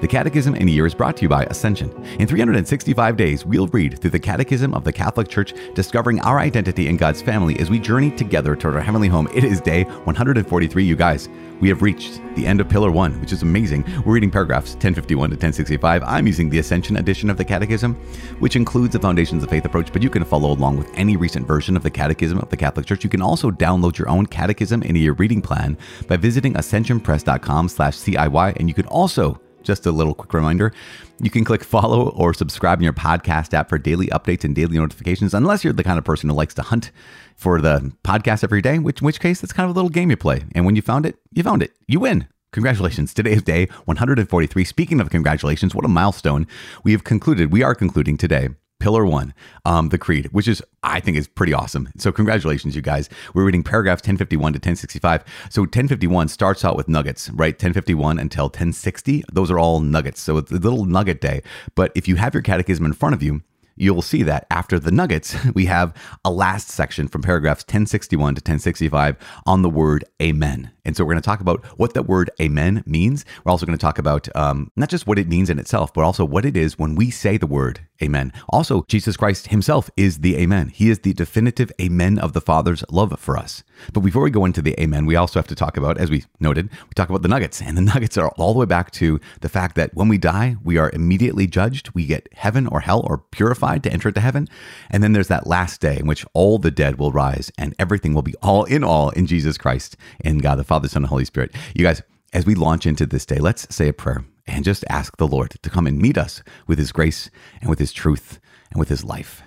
The Catechism in a Year is brought to you by Ascension. In 365 days, we'll read through the Catechism of the Catholic Church, discovering our identity in God's family as we journey together toward our heavenly home. It is day 143, you guys. We have reached the end of Pillar 1, which is amazing. We're reading paragraphs 1051 to 1065. I'm using the Ascension edition of the Catechism, which includes the Foundations of Faith approach, but you can follow along with any recent version of the Catechism of the Catholic Church. You can also download your own Catechism in a Year reading plan by visiting ascensionpress.com slash CIY, and you can also just a little quick reminder you can click follow or subscribe in your podcast app for daily updates and daily notifications, unless you're the kind of person who likes to hunt for the podcast every day, which, in which case it's kind of a little game you play. And when you found it, you found it. You win. Congratulations. Today is day 143. Speaking of congratulations, what a milestone. We have concluded, we are concluding today Pillar one, um, the Creed, which is, I think, is pretty awesome. So, congratulations, you guys. We're reading paragraphs 1051 to 1065. So, 1051 starts out with nuggets, right? 1051 until 1060. Those are all nuggets. So, it's a little nugget day. But if you have your catechism in front of you, you'll see that after the nuggets, we have a last section from paragraphs 1061 to 1065 on the word amen. And so we're going to talk about what that word amen means. We're also going to talk about um, not just what it means in itself, but also what it is when we say the word amen. Also, Jesus Christ himself is the amen. He is the definitive amen of the Father's love for us. But before we go into the amen, we also have to talk about, as we noted, we talk about the nuggets. And the nuggets are all the way back to the fact that when we die, we are immediately judged. We get heaven or hell or purified to enter into heaven. And then there's that last day in which all the dead will rise and everything will be all in all in Jesus Christ and God the. Father, Son, and Holy Spirit. You guys, as we launch into this day, let's say a prayer and just ask the Lord to come and meet us with His grace and with His truth and with His life.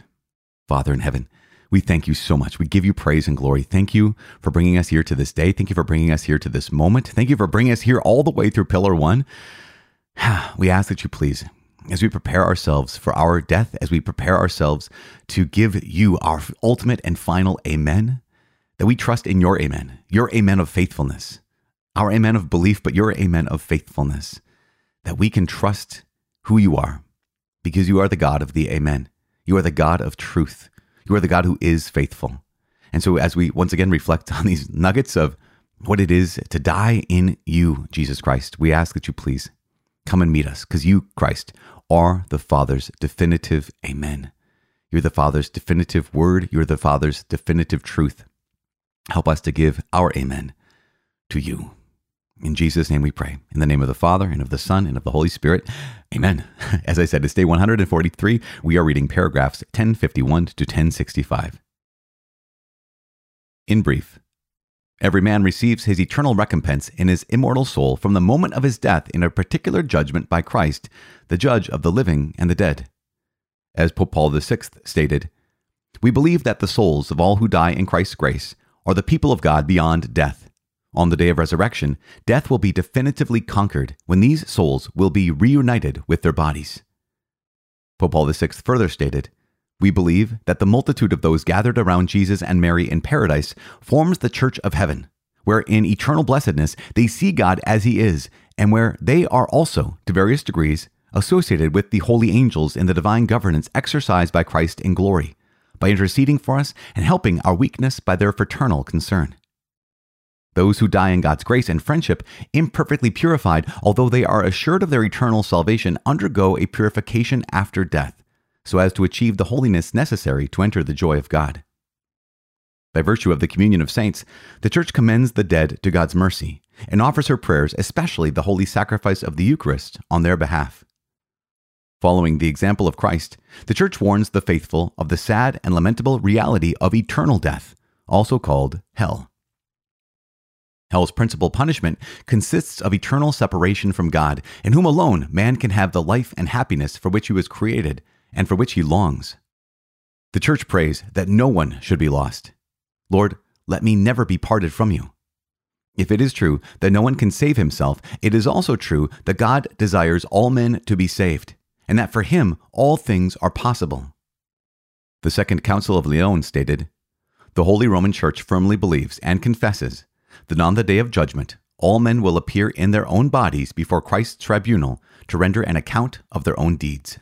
Father in heaven, we thank you so much. We give you praise and glory. Thank you for bringing us here to this day. Thank you for bringing us here to this moment. Thank you for bringing us here all the way through Pillar One. We ask that you please, as we prepare ourselves for our death, as we prepare ourselves to give you our ultimate and final amen, that we trust in your amen, your amen of faithfulness, our amen of belief, but your amen of faithfulness, that we can trust who you are because you are the God of the amen. You are the God of truth. You are the God who is faithful. And so, as we once again reflect on these nuggets of what it is to die in you, Jesus Christ, we ask that you please come and meet us because you, Christ, are the Father's definitive amen. You're the Father's definitive word. You're the Father's definitive truth. Help us to give our amen to you. In Jesus' name we pray. In the name of the Father, and of the Son, and of the Holy Spirit. Amen. As I said, it's day 143. We are reading paragraphs 1051 to 1065. In brief, every man receives his eternal recompense in his immortal soul from the moment of his death in a particular judgment by Christ, the judge of the living and the dead. As Pope Paul VI stated, we believe that the souls of all who die in Christ's grace are the people of God beyond death. On the day of resurrection, death will be definitively conquered when these souls will be reunited with their bodies. Pope Paul VI further stated, We believe that the multitude of those gathered around Jesus and Mary in paradise forms the church of heaven, where in eternal blessedness they see God as he is, and where they are also, to various degrees, associated with the holy angels in the divine governance exercised by Christ in glory by interceding for us and helping our weakness by their fraternal concern. Those who die in God's grace and friendship, imperfectly purified, although they are assured of their eternal salvation, undergo a purification after death, so as to achieve the holiness necessary to enter the joy of God. By virtue of the communion of saints, the Church commends the dead to God's mercy and offers her prayers, especially the holy sacrifice of the Eucharist, on their behalf. Following the example of Christ, the Church warns the faithful of the sad and lamentable reality of eternal death, also called hell. Hell's principal punishment consists of eternal separation from God, in whom alone man can have the life and happiness for which he was created and for which he longs. The Church prays that no one should be lost. Lord, let me never be parted from you. If it is true that no one can save himself, it is also true that God desires all men to be saved and that for him all things are possible. The Second Council of Lyon stated The Holy Roman Church firmly believes and confesses that on the day of judgment, all men will appear in their own bodies before Christ's tribunal to render an account of their own deeds.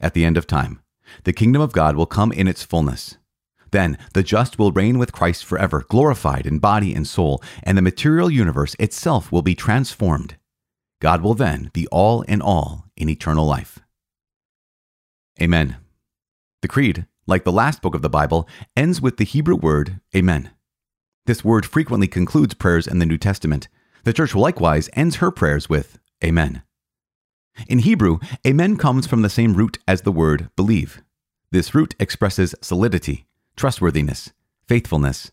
At the end of time, The kingdom of God will come in its fullness. Then the just will reign with Christ forever, glorified in body and soul, and the material universe itself will be transformed. God will then be all in all in eternal life. Amen. The Creed, like the last book of the Bible, ends with the Hebrew word Amen. This word frequently concludes prayers in the New Testament. The Church likewise ends her prayers with Amen. In Hebrew, Amen comes from the same root as the word believe. This root expresses solidity, trustworthiness, faithfulness.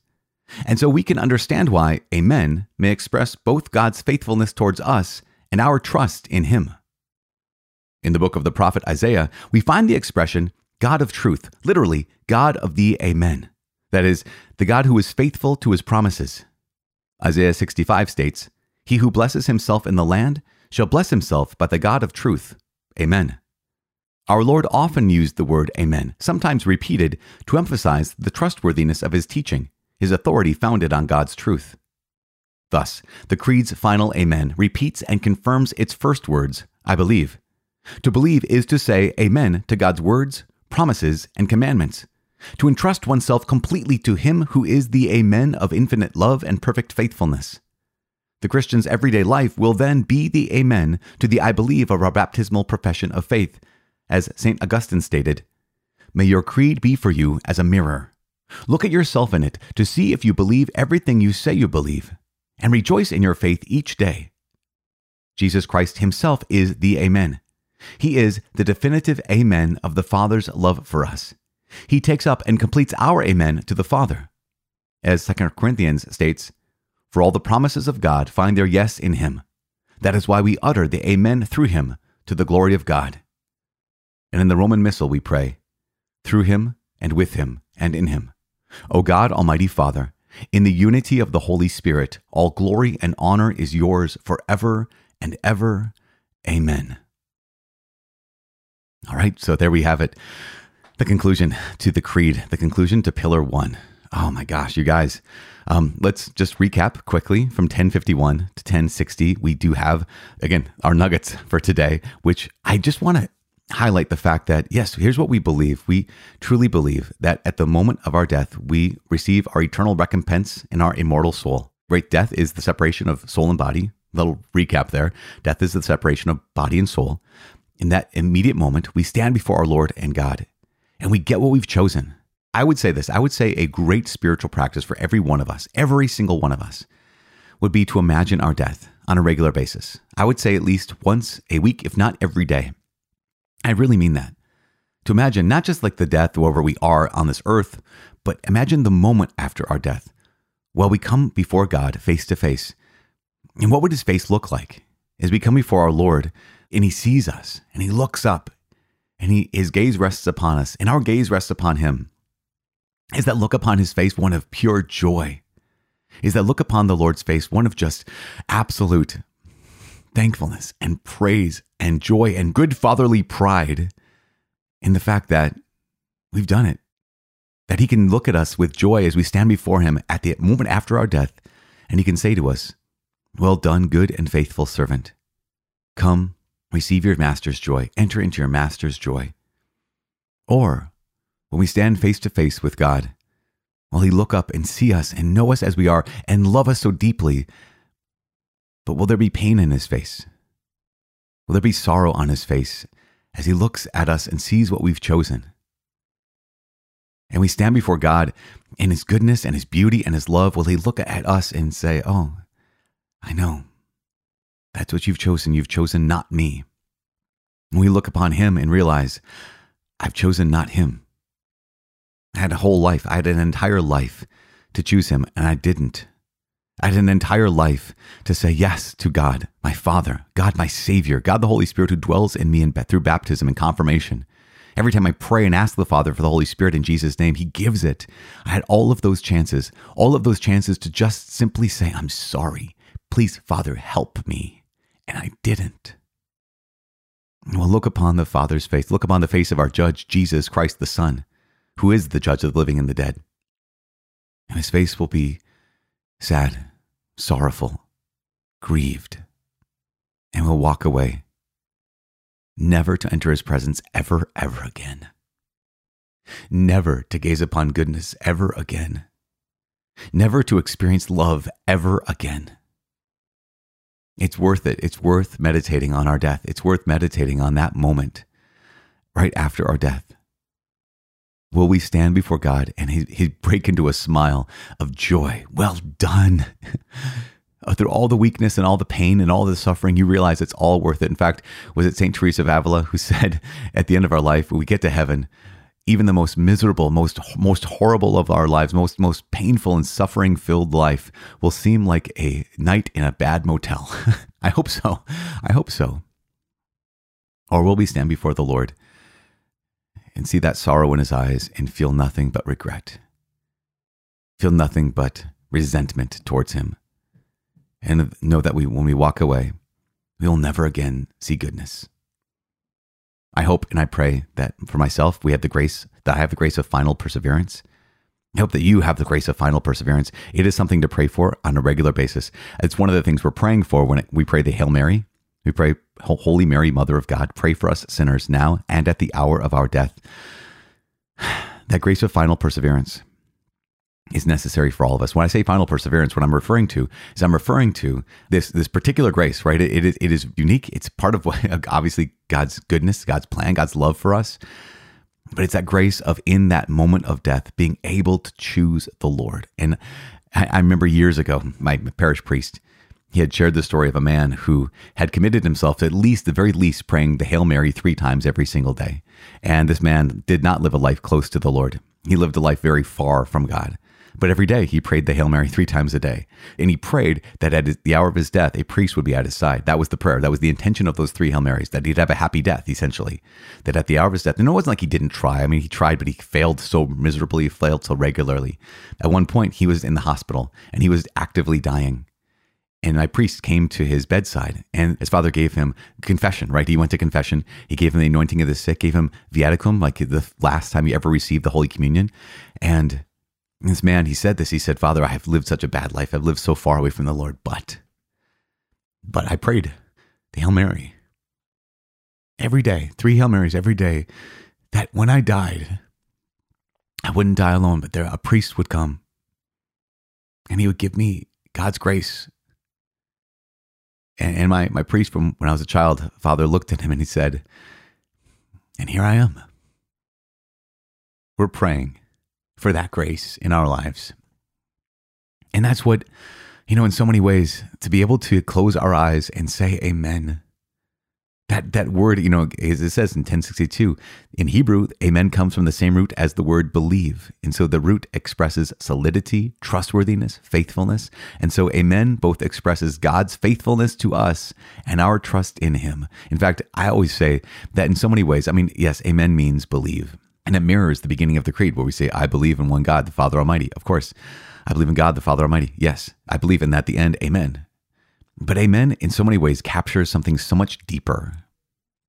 And so we can understand why Amen may express both God's faithfulness towards us and our trust in Him. In the book of the prophet Isaiah, we find the expression God of truth, literally, God of the Amen. That is, the God who is faithful to his promises. Isaiah 65 states, He who blesses himself in the land shall bless himself by the God of truth. Amen. Our Lord often used the word Amen, sometimes repeated, to emphasize the trustworthiness of his teaching, his authority founded on God's truth. Thus, the Creed's final Amen repeats and confirms its first words, I believe. To believe is to say Amen to God's words, promises, and commandments. To entrust oneself completely to Him who is the Amen of infinite love and perfect faithfulness. The Christian's everyday life will then be the Amen to the I believe of our baptismal profession of faith. As St. Augustine stated, May your creed be for you as a mirror. Look at yourself in it to see if you believe everything you say you believe, and rejoice in your faith each day. Jesus Christ Himself is the Amen. He is the definitive Amen of the Father's love for us. He takes up and completes our Amen to the Father. As 2 Corinthians states, For all the promises of God find their yes in Him. That is why we utter the Amen through Him to the glory of God. And in the Roman Missal we pray, Through Him, and with Him, and in Him. O God, Almighty Father, in the unity of the Holy Spirit, all glory and honor is yours forever and ever. Amen. All right, so there we have it. The conclusion to the creed, the conclusion to Pillar One. Oh my gosh, you guys. Um, let's just recap quickly from 1051 to 1060. We do have, again, our nuggets for today, which I just want to highlight the fact that, yes, here's what we believe. We truly believe that at the moment of our death, we receive our eternal recompense in our immortal soul. Right? Death is the separation of soul and body. Little recap there. Death is the separation of body and soul in that immediate moment, we stand before our Lord and God and we get what we've chosen. I would say this I would say a great spiritual practice for every one of us, every single one of us, would be to imagine our death on a regular basis. I would say at least once a week, if not every day. I really mean that. To imagine not just like the death wherever we are on this earth, but imagine the moment after our death. Well, we come before God face to face. And what would his face look like? As we come before our Lord, and he sees us and he looks up and he, his gaze rests upon us and our gaze rests upon him. Is that look upon his face one of pure joy? Is that look upon the Lord's face one of just absolute thankfulness and praise and joy and good fatherly pride in the fact that we've done it? That he can look at us with joy as we stand before him at the moment after our death and he can say to us, Well done, good and faithful servant. Come receive your master's joy, enter into your master's joy. Or when we stand face to face with God, will He look up and see us and know us as we are and love us so deeply? But will there be pain in His face? Will there be sorrow on His face as He looks at us and sees what we've chosen? And we stand before God in His goodness and His beauty and His love. Will He look at us and say, Oh, I know. That's what you've chosen. You've chosen not me. And we look upon him and realize, I've chosen not him. I had a whole life. I had an entire life to choose him, and I didn't. I had an entire life to say yes to God, my Father, God, my Savior, God, the Holy Spirit who dwells in me and through baptism and confirmation. Every time I pray and ask the Father for the Holy Spirit in Jesus' name, He gives it. I had all of those chances, all of those chances to just simply say, I'm sorry. Please, Father, help me and I didn't. Well, look upon the Father's face. Look upon the face of our judge, Jesus Christ the Son, who is the judge of the living and the dead. And his face will be sad, sorrowful, grieved, and will walk away, never to enter his presence ever, ever again. never to gaze upon goodness ever again, never to experience love ever again. It's worth it. It's worth meditating on our death. It's worth meditating on that moment right after our death. Will we stand before God and he, he break into a smile of joy? Well done. Through all the weakness and all the pain and all the suffering, you realize it's all worth it. In fact, was it St. Teresa of Avila who said at the end of our life, when we get to heaven, even the most miserable, most most horrible of our lives, most most painful and suffering filled life will seem like a night in a bad motel. I hope so. I hope so. Or will we stand before the Lord and see that sorrow in his eyes and feel nothing but regret? Feel nothing but resentment towards him. And know that we when we walk away, we will never again see goodness. I hope and I pray that for myself, we have the grace, that I have the grace of final perseverance. I hope that you have the grace of final perseverance. It is something to pray for on a regular basis. It's one of the things we're praying for when we pray the Hail Mary. We pray, Holy Mary, Mother of God, pray for us sinners now and at the hour of our death. That grace of final perseverance is necessary for all of us. When I say final perseverance, what I'm referring to is I'm referring to this this particular grace, right? It, it is it is unique. It's part of what obviously God's goodness, God's plan, God's love for us. But it's that grace of in that moment of death being able to choose the Lord. And I, I remember years ago, my parish priest, he had shared the story of a man who had committed himself to at least, the very least, praying the Hail Mary three times every single day. And this man did not live a life close to the Lord. He lived a life very far from God. But every day he prayed the Hail Mary three times a day. And he prayed that at the hour of his death, a priest would be at his side. That was the prayer. That was the intention of those three Hail Marys, that he'd have a happy death, essentially. That at the hour of his death, and it wasn't like he didn't try. I mean, he tried, but he failed so miserably, failed so regularly. At one point, he was in the hospital and he was actively dying. And my priest came to his bedside, and his father gave him confession, right? He went to confession. He gave him the anointing of the sick, gave him viaticum, like the last time he ever received the Holy Communion. And this man, he said this. He said, Father, I have lived such a bad life. I've lived so far away from the Lord, but, but I prayed the Hail Mary every day, three Hail Marys every day, that when I died, I wouldn't die alone, but there a priest would come and he would give me God's grace. And, and my, my priest from when I was a child, father looked at him and he said, And here I am. We're praying for that grace in our lives. And that's what, you know, in so many ways, to be able to close our eyes and say amen. That, that word, you know, as it says in 1062, in Hebrew, amen comes from the same root as the word believe. And so the root expresses solidity, trustworthiness, faithfulness. And so amen both expresses God's faithfulness to us and our trust in him. In fact, I always say that in so many ways, I mean, yes, amen means believe. And it mirrors the beginning of the creed where we say, I believe in one God, the Father Almighty. Of course, I believe in God, the Father Almighty. Yes, I believe in that, the end. Amen. But amen in so many ways captures something so much deeper.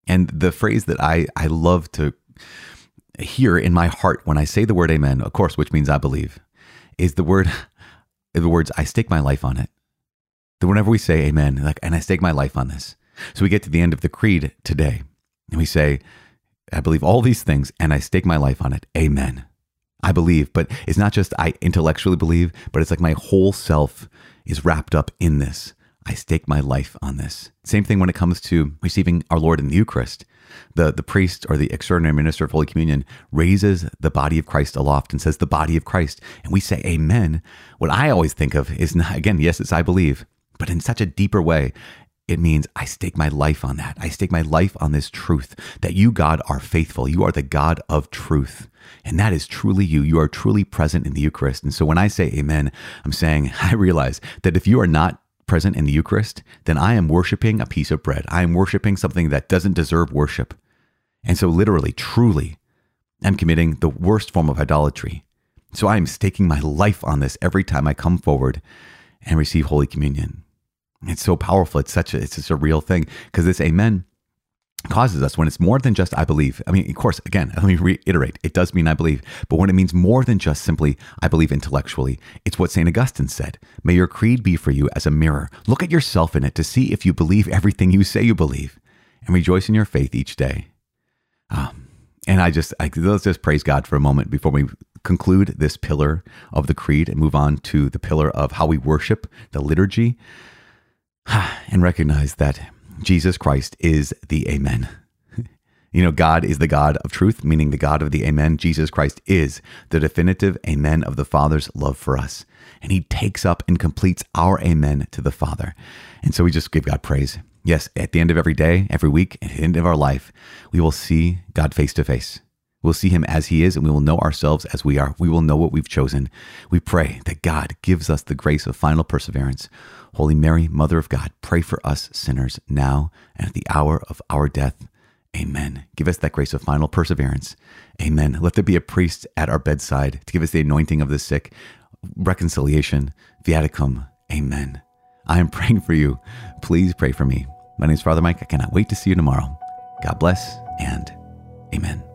And the phrase that I, I love to hear in my heart when I say the word amen, of course, which means I believe, is the word, the words, I stake my life on it. That whenever we say amen, like, and I stake my life on this. So we get to the end of the creed today and we say, I believe all these things and I stake my life on it. Amen. I believe, but it's not just I intellectually believe, but it's like my whole self is wrapped up in this. I stake my life on this. Same thing when it comes to receiving our Lord in the Eucharist. The, the priest or the extraordinary minister of Holy Communion raises the body of Christ aloft and says, the body of Christ. And we say, Amen. What I always think of is not, again, yes, it's I believe, but in such a deeper way. It means I stake my life on that. I stake my life on this truth that you, God, are faithful. You are the God of truth. And that is truly you. You are truly present in the Eucharist. And so when I say amen, I'm saying, I realize that if you are not present in the Eucharist, then I am worshiping a piece of bread. I am worshiping something that doesn't deserve worship. And so, literally, truly, I'm committing the worst form of idolatry. So I am staking my life on this every time I come forward and receive Holy Communion. It's so powerful. It's such a, it's just a real thing because this amen causes us when it's more than just I believe. I mean, of course, again, let me reiterate, it does mean I believe, but when it means more than just simply I believe intellectually, it's what St. Augustine said. May your creed be for you as a mirror. Look at yourself in it to see if you believe everything you say you believe and rejoice in your faith each day. Um, and I just, I, let's just praise God for a moment before we conclude this pillar of the creed and move on to the pillar of how we worship, the liturgy, and recognize that Jesus Christ is the Amen. You know, God is the God of truth, meaning the God of the Amen. Jesus Christ is the definitive Amen of the Father's love for us. And He takes up and completes our Amen to the Father. And so we just give God praise. Yes, at the end of every day, every week, at the end of our life, we will see God face to face. We'll see him as he is, and we will know ourselves as we are. We will know what we've chosen. We pray that God gives us the grace of final perseverance. Holy Mary, Mother of God, pray for us sinners now and at the hour of our death. Amen. Give us that grace of final perseverance. Amen. Let there be a priest at our bedside to give us the anointing of the sick, reconciliation, viaticum. Amen. I am praying for you. Please pray for me. My name is Father Mike. I cannot wait to see you tomorrow. God bless and amen.